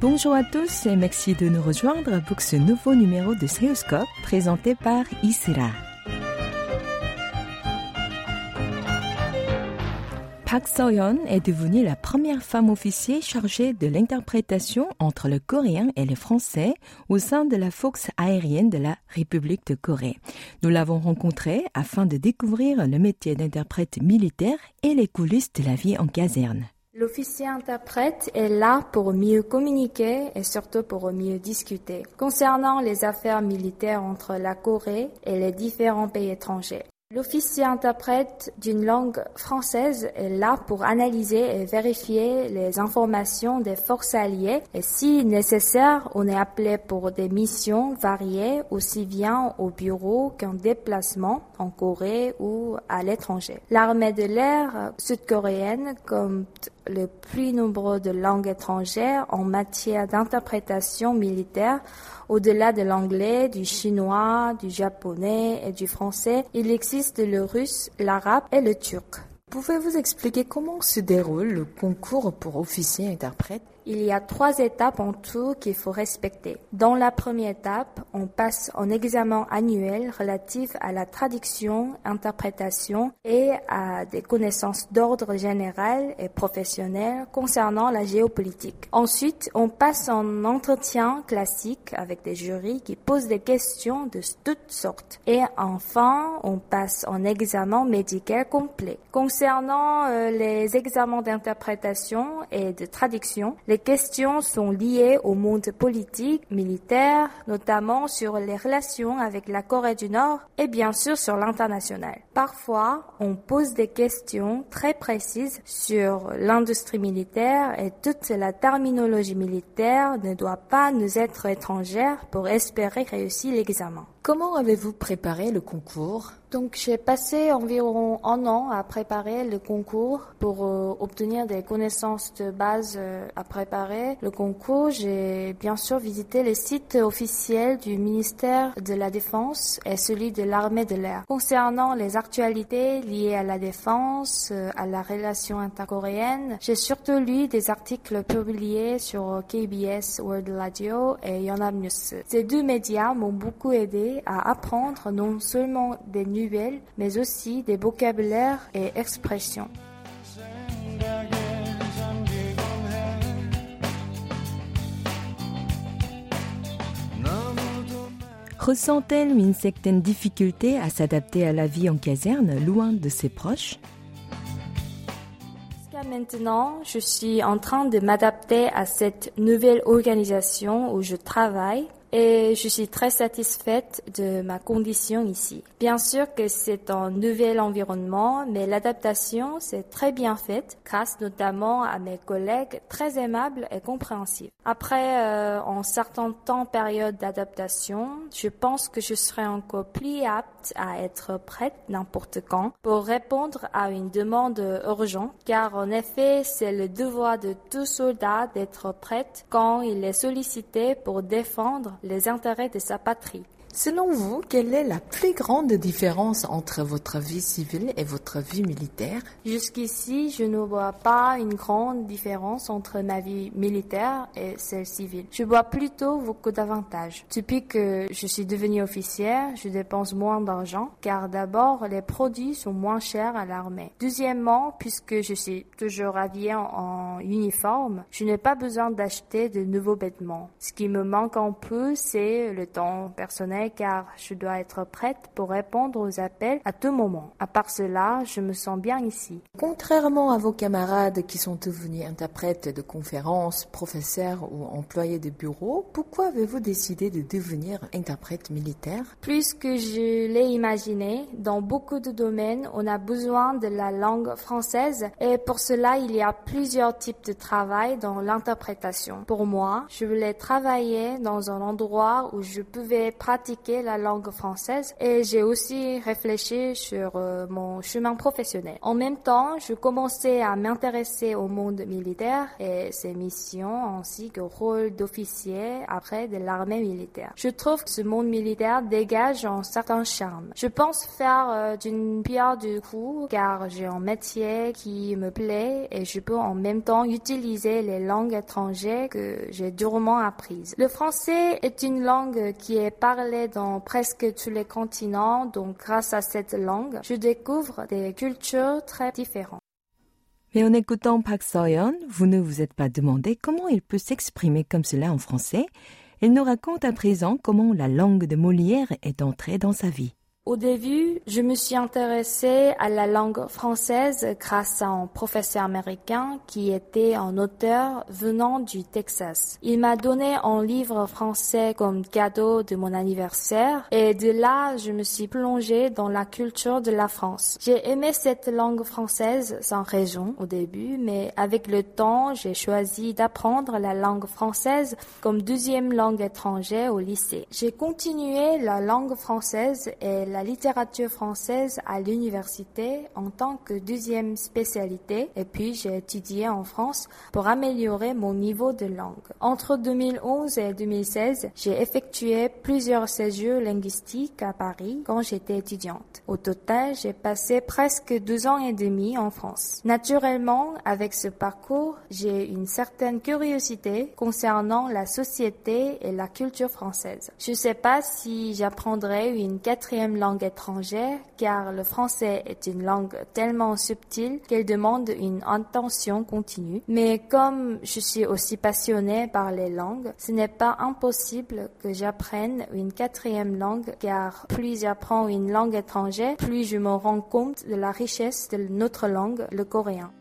Bonjour à tous et merci de nous rejoindre pour ce nouveau numéro de Séoulscope présenté par Isra. Park So-yeon est devenue la première femme officier chargée de l'interprétation entre le coréen et le français au sein de la force aérienne de la République de Corée. Nous l'avons rencontrée afin de découvrir le métier d'interprète militaire et les coulisses de la vie en caserne. L'officier interprète est là pour mieux communiquer et surtout pour mieux discuter concernant les affaires militaires entre la Corée et les différents pays étrangers. L'officier interprète d'une langue française est là pour analyser et vérifier les informations des forces alliées. Et si nécessaire, on est appelé pour des missions variées aussi bien au bureau qu'en déplacement en Corée ou à l'étranger. L'armée de l'air sud-coréenne compte le plus nombreux de langues étrangères en matière d'interprétation militaire au-delà de l'anglais, du chinois, du japonais et du français, il existe le russe, l'arabe et le turc. Pouvez-vous expliquer comment se déroule le concours pour officier interprète il y a trois étapes en tout qu'il faut respecter. Dans la première étape, on passe en examen annuel relatif à la traduction, interprétation et à des connaissances d'ordre général et professionnel concernant la géopolitique. Ensuite, on passe en entretien classique avec des jurys qui posent des questions de toutes sortes. Et enfin, on passe en examen médical complet. Concernant euh, les examens d'interprétation et de traduction, les questions sont liées au monde politique, militaire, notamment sur les relations avec la Corée du Nord et bien sûr sur l'international. Parfois, on pose des questions très précises sur l'industrie militaire et toute la terminologie militaire ne doit pas nous être étrangère pour espérer réussir l'examen. Comment avez-vous préparé le concours? Donc j'ai passé environ un an à préparer le concours pour euh, obtenir des connaissances de base euh, à préparer le concours. J'ai bien sûr visité les sites officiels du ministère de la Défense et celui de l'armée de l'air. Concernant les actualités liées à la défense, euh, à la relation intercoréenne, j'ai surtout lu des articles publiés sur KBS World Radio et Yonhap News. Ces deux médias m'ont beaucoup aidé à apprendre non seulement des news mais aussi des vocabulaires et expressions. Ressent-elle une certaine difficulté à s'adapter à la vie en caserne, loin de ses proches? Jusqu'à maintenant, je suis en train de m'adapter à cette nouvelle organisation où je travaille et je suis très satisfaite de ma condition ici. Bien sûr que c'est un nouvel environnement, mais l'adaptation s'est très bien faite grâce notamment à mes collègues très aimables et compréhensifs. Après euh, un certain temps période d'adaptation, je pense que je serai encore plus apte à être prête n'importe quand pour répondre à une demande urgente, car en effet, c'est le devoir de tout soldat d'être prête quand il est sollicité pour défendre les intérêts de sa patrie. Selon vous, quelle est la plus grande différence entre votre vie civile et votre vie militaire? Jusqu'ici, je ne vois pas une grande différence entre ma vie militaire et celle civile. Je vois plutôt beaucoup d'avantages. Depuis que je suis devenue officière, je dépense moins d'argent car d'abord, les produits sont moins chers à l'armée. Deuxièmement, puisque je suis toujours habillée en uniforme, je n'ai pas besoin d'acheter de nouveaux vêtements. Ce qui me manque un peu, c'est le temps personnel car je dois être prête pour répondre aux appels à tout moment. À part cela, je me sens bien ici. Contrairement à vos camarades qui sont devenus interprètes de conférences, professeurs ou employés de bureau, pourquoi avez-vous décidé de devenir interprète militaire? Plus que je l'ai imaginé, dans beaucoup de domaines, on a besoin de la langue française et pour cela, il y a plusieurs types de travail dans l'interprétation. Pour moi, je voulais travailler dans un endroit où je pouvais pratiquer la langue française et j'ai aussi réfléchi sur euh, mon chemin professionnel. En même temps, je commençais à m'intéresser au monde militaire et ses missions ainsi que rôle d'officier après de l'armée militaire. Je trouve que ce monde militaire dégage un certain charme. Je pense faire euh, d'une pierre deux coups car j'ai un métier qui me plaît et je peux en même temps utiliser les langues étrangères que j'ai durement apprises. Le français est une langue qui est parlée dans presque tous les continents, donc grâce à cette langue, je découvre des cultures très différentes. Mais en écoutant Park Soyeon, vous ne vous êtes pas demandé comment il peut s'exprimer comme cela en français. Il nous raconte à présent comment la langue de Molière est entrée dans sa vie. Au début, je me suis intéressée à la langue française grâce à un professeur américain qui était un auteur venant du Texas. Il m'a donné un livre français comme cadeau de mon anniversaire et de là, je me suis plongée dans la culture de la France. J'ai aimé cette langue française sans raison au début, mais avec le temps, j'ai choisi d'apprendre la langue française comme deuxième langue étrangère au lycée. J'ai continué la langue française et la littérature française à l'université en tant que deuxième spécialité et puis j'ai étudié en France pour améliorer mon niveau de langue. Entre 2011 et 2016, j'ai effectué plusieurs séjours linguistiques à Paris quand j'étais étudiante. Au total, j'ai passé presque deux ans et demi en France. Naturellement, avec ce parcours, j'ai une certaine curiosité concernant la société et la culture française. Je ne sais pas si j'apprendrai une quatrième langue étrangère car le français est une langue tellement subtile qu'elle demande une attention continue. Mais comme je suis aussi passionnée par les langues, ce n'est pas impossible que j'apprenne une quatrième langue car plus j'apprends une langue étrangère, plus je me rends compte de la richesse de notre langue, le coréen.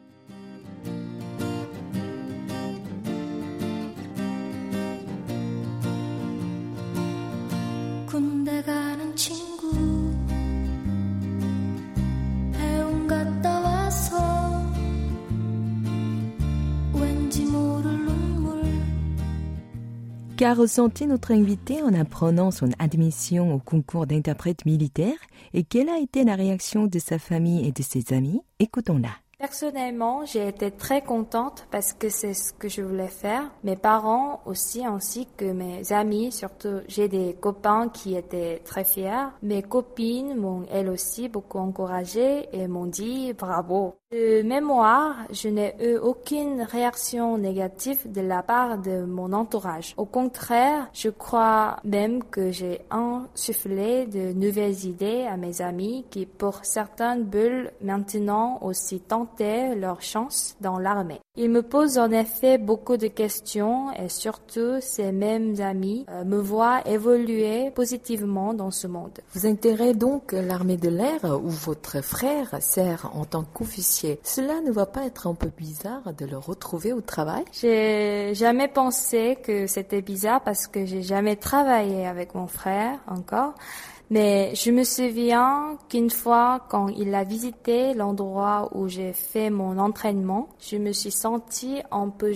Qu'a ressenti notre invité en apprenant son admission au concours d'interprète militaire et quelle a été la réaction de sa famille et de ses amis Écoutons-la. Personnellement, j'ai été très contente parce que c'est ce que je voulais faire. Mes parents aussi, ainsi que mes amis, surtout j'ai des copains qui étaient très fiers. Mes copines m'ont elles aussi beaucoup encouragée et m'ont dit bravo. De mémoire, je n'ai eu aucune réaction négative de la part de mon entourage. Au contraire, je crois même que j'ai insufflé de nouvelles idées à mes amis qui, pour certaines bulles, maintenant aussi tentaient leur chance dans l'armée. Ils me posent en effet beaucoup de questions et surtout ces mêmes amis euh, me voient évoluer positivement dans ce monde. Vous intégrez donc l'armée de l'air où votre frère sert en tant qu'officier? Cela ne va pas être un peu bizarre de le retrouver au travail? J'ai jamais pensé que c'était bizarre parce que j'ai jamais travaillé avec mon frère encore. Mais je me souviens qu'une fois, quand il a visité l'endroit où j'ai fait mon entraînement, je me suis sentie un peu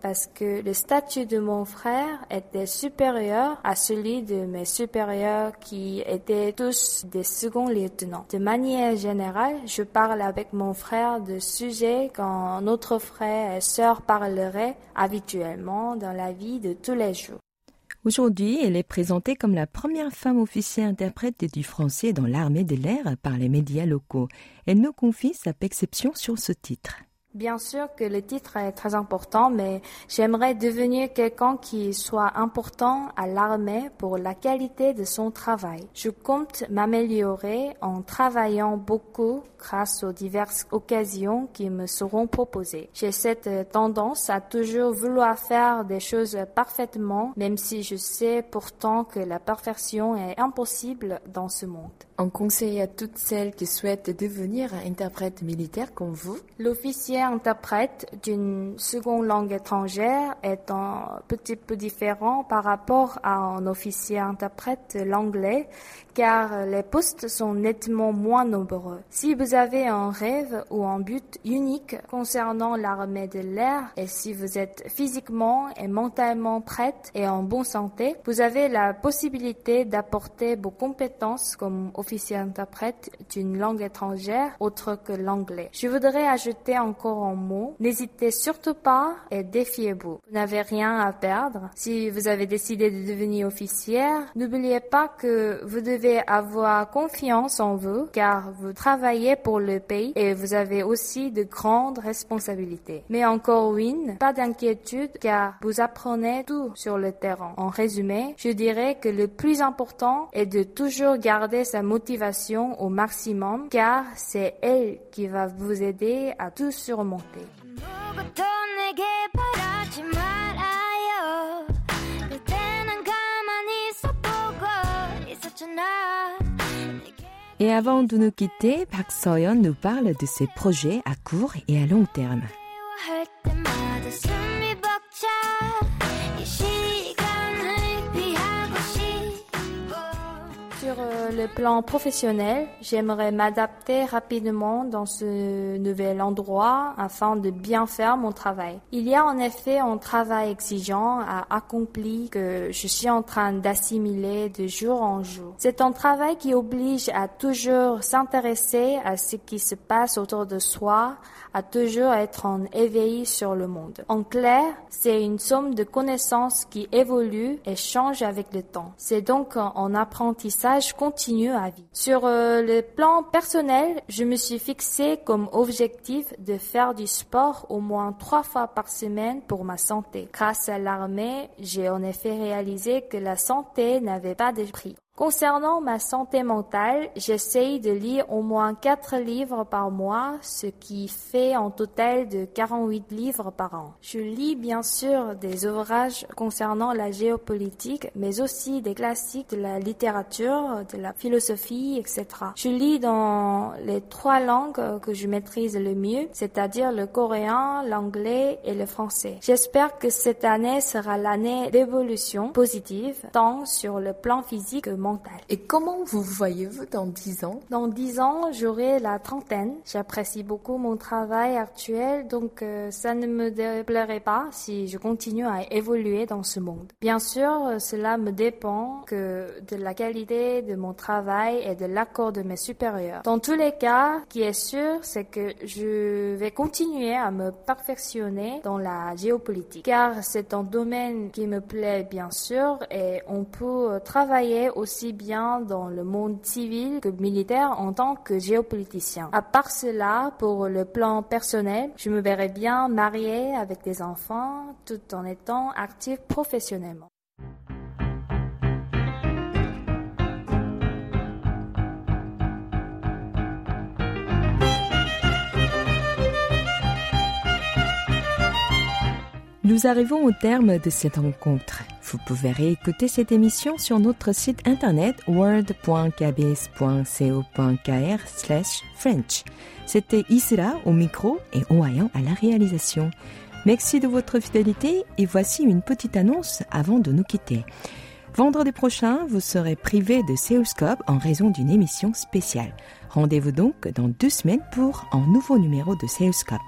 parce que le statut de mon frère était supérieur à celui de mes supérieurs qui étaient tous des seconds lieutenants. De manière générale, je parle avec mon frère de sujets qu'un autre frère et sœur parleraient habituellement dans la vie de tous les jours. Aujourd'hui, elle est présentée comme la première femme officière interprète du français dans l'armée de l'air par les médias locaux. Elle nous confie sa perception sur ce titre. Bien sûr que le titre est très important, mais j'aimerais devenir quelqu'un qui soit important à l'armée pour la qualité de son travail. Je compte m'améliorer en travaillant beaucoup grâce aux diverses occasions qui me seront proposées. J'ai cette tendance à toujours vouloir faire des choses parfaitement, même si je sais pourtant que la perfection est impossible dans ce monde. Un conseil à toutes celles qui souhaitent devenir interprète militaire comme vous L'officier interprète d'une seconde langue étrangère est un petit peu différent par rapport à un officier interprète l'anglais car les postes sont nettement moins nombreux. Si vous avez un rêve ou un but unique concernant l'armée de l'air et si vous êtes physiquement et mentalement prête et en bonne santé, vous avez la possibilité d'apporter vos compétences comme officier interprète d'une langue étrangère autre que l'anglais. Je voudrais ajouter encore un mot. N'hésitez surtout pas et défiez-vous. Vous n'avez rien à perdre. Si vous avez décidé de devenir officière, n'oubliez pas que vous devez avoir confiance en vous car vous travaillez pour le pays et vous avez aussi de grandes responsabilités. Mais encore une, pas d'inquiétude car vous apprenez tout sur le terrain. En résumé, je dirais que le plus important est de toujours garder sa motivation au maximum car c'est elle qui va vous aider à tout Et avant de nous quitter, Park Soyeon nous parle de ses projets à court et à long terme. Le plan professionnel, j'aimerais m'adapter rapidement dans ce nouvel endroit afin de bien faire mon travail. Il y a en effet un travail exigeant à accomplir que je suis en train d'assimiler de jour en jour. C'est un travail qui oblige à toujours s'intéresser à ce qui se passe autour de soi, à toujours être en éveil sur le monde. En clair, c'est une somme de connaissances qui évolue et change avec le temps. C'est donc un apprentissage continu Sur euh, le plan personnel, je me suis fixé comme objectif de faire du sport au moins trois fois par semaine pour ma santé. Grâce à l'armée, j'ai en effet réalisé que la santé n'avait pas de prix. Concernant ma santé mentale, j'essaye de lire au moins 4 livres par mois, ce qui fait en total de 48 livres par an. Je lis bien sûr des ouvrages concernant la géopolitique, mais aussi des classiques de la littérature, de la philosophie, etc. Je lis dans les trois langues que je maîtrise le mieux, c'est-à-dire le coréen, l'anglais et le français. J'espère que cette année sera l'année d'évolution positive, tant sur le plan physique que et comment vous voyez-vous dans dix ans? Dans dix ans, j'aurai la trentaine. J'apprécie beaucoup mon travail actuel, donc euh, ça ne me déplairait pas si je continue à évoluer dans ce monde. Bien sûr, euh, cela me dépend que de la qualité de mon travail et de l'accord de mes supérieurs. Dans tous les cas, ce qui est sûr, c'est que je vais continuer à me perfectionner dans la géopolitique, car c'est un domaine qui me plaît bien sûr et on peut travailler aussi aussi bien dans le monde civil que militaire en tant que géopoliticien. À part cela, pour le plan personnel, je me verrais bien mariée avec des enfants tout en étant active professionnellement. Nous arrivons au terme de cette rencontre. Vous pouvez réécouter cette émission sur notre site internet word.kbs.co.kr French. C'était Isra au micro et Oayan à la réalisation. Merci de votre fidélité et voici une petite annonce avant de nous quitter. Vendredi prochain, vous serez privé de Seoscope en raison d'une émission spéciale. Rendez-vous donc dans deux semaines pour un nouveau numéro de Seoscope.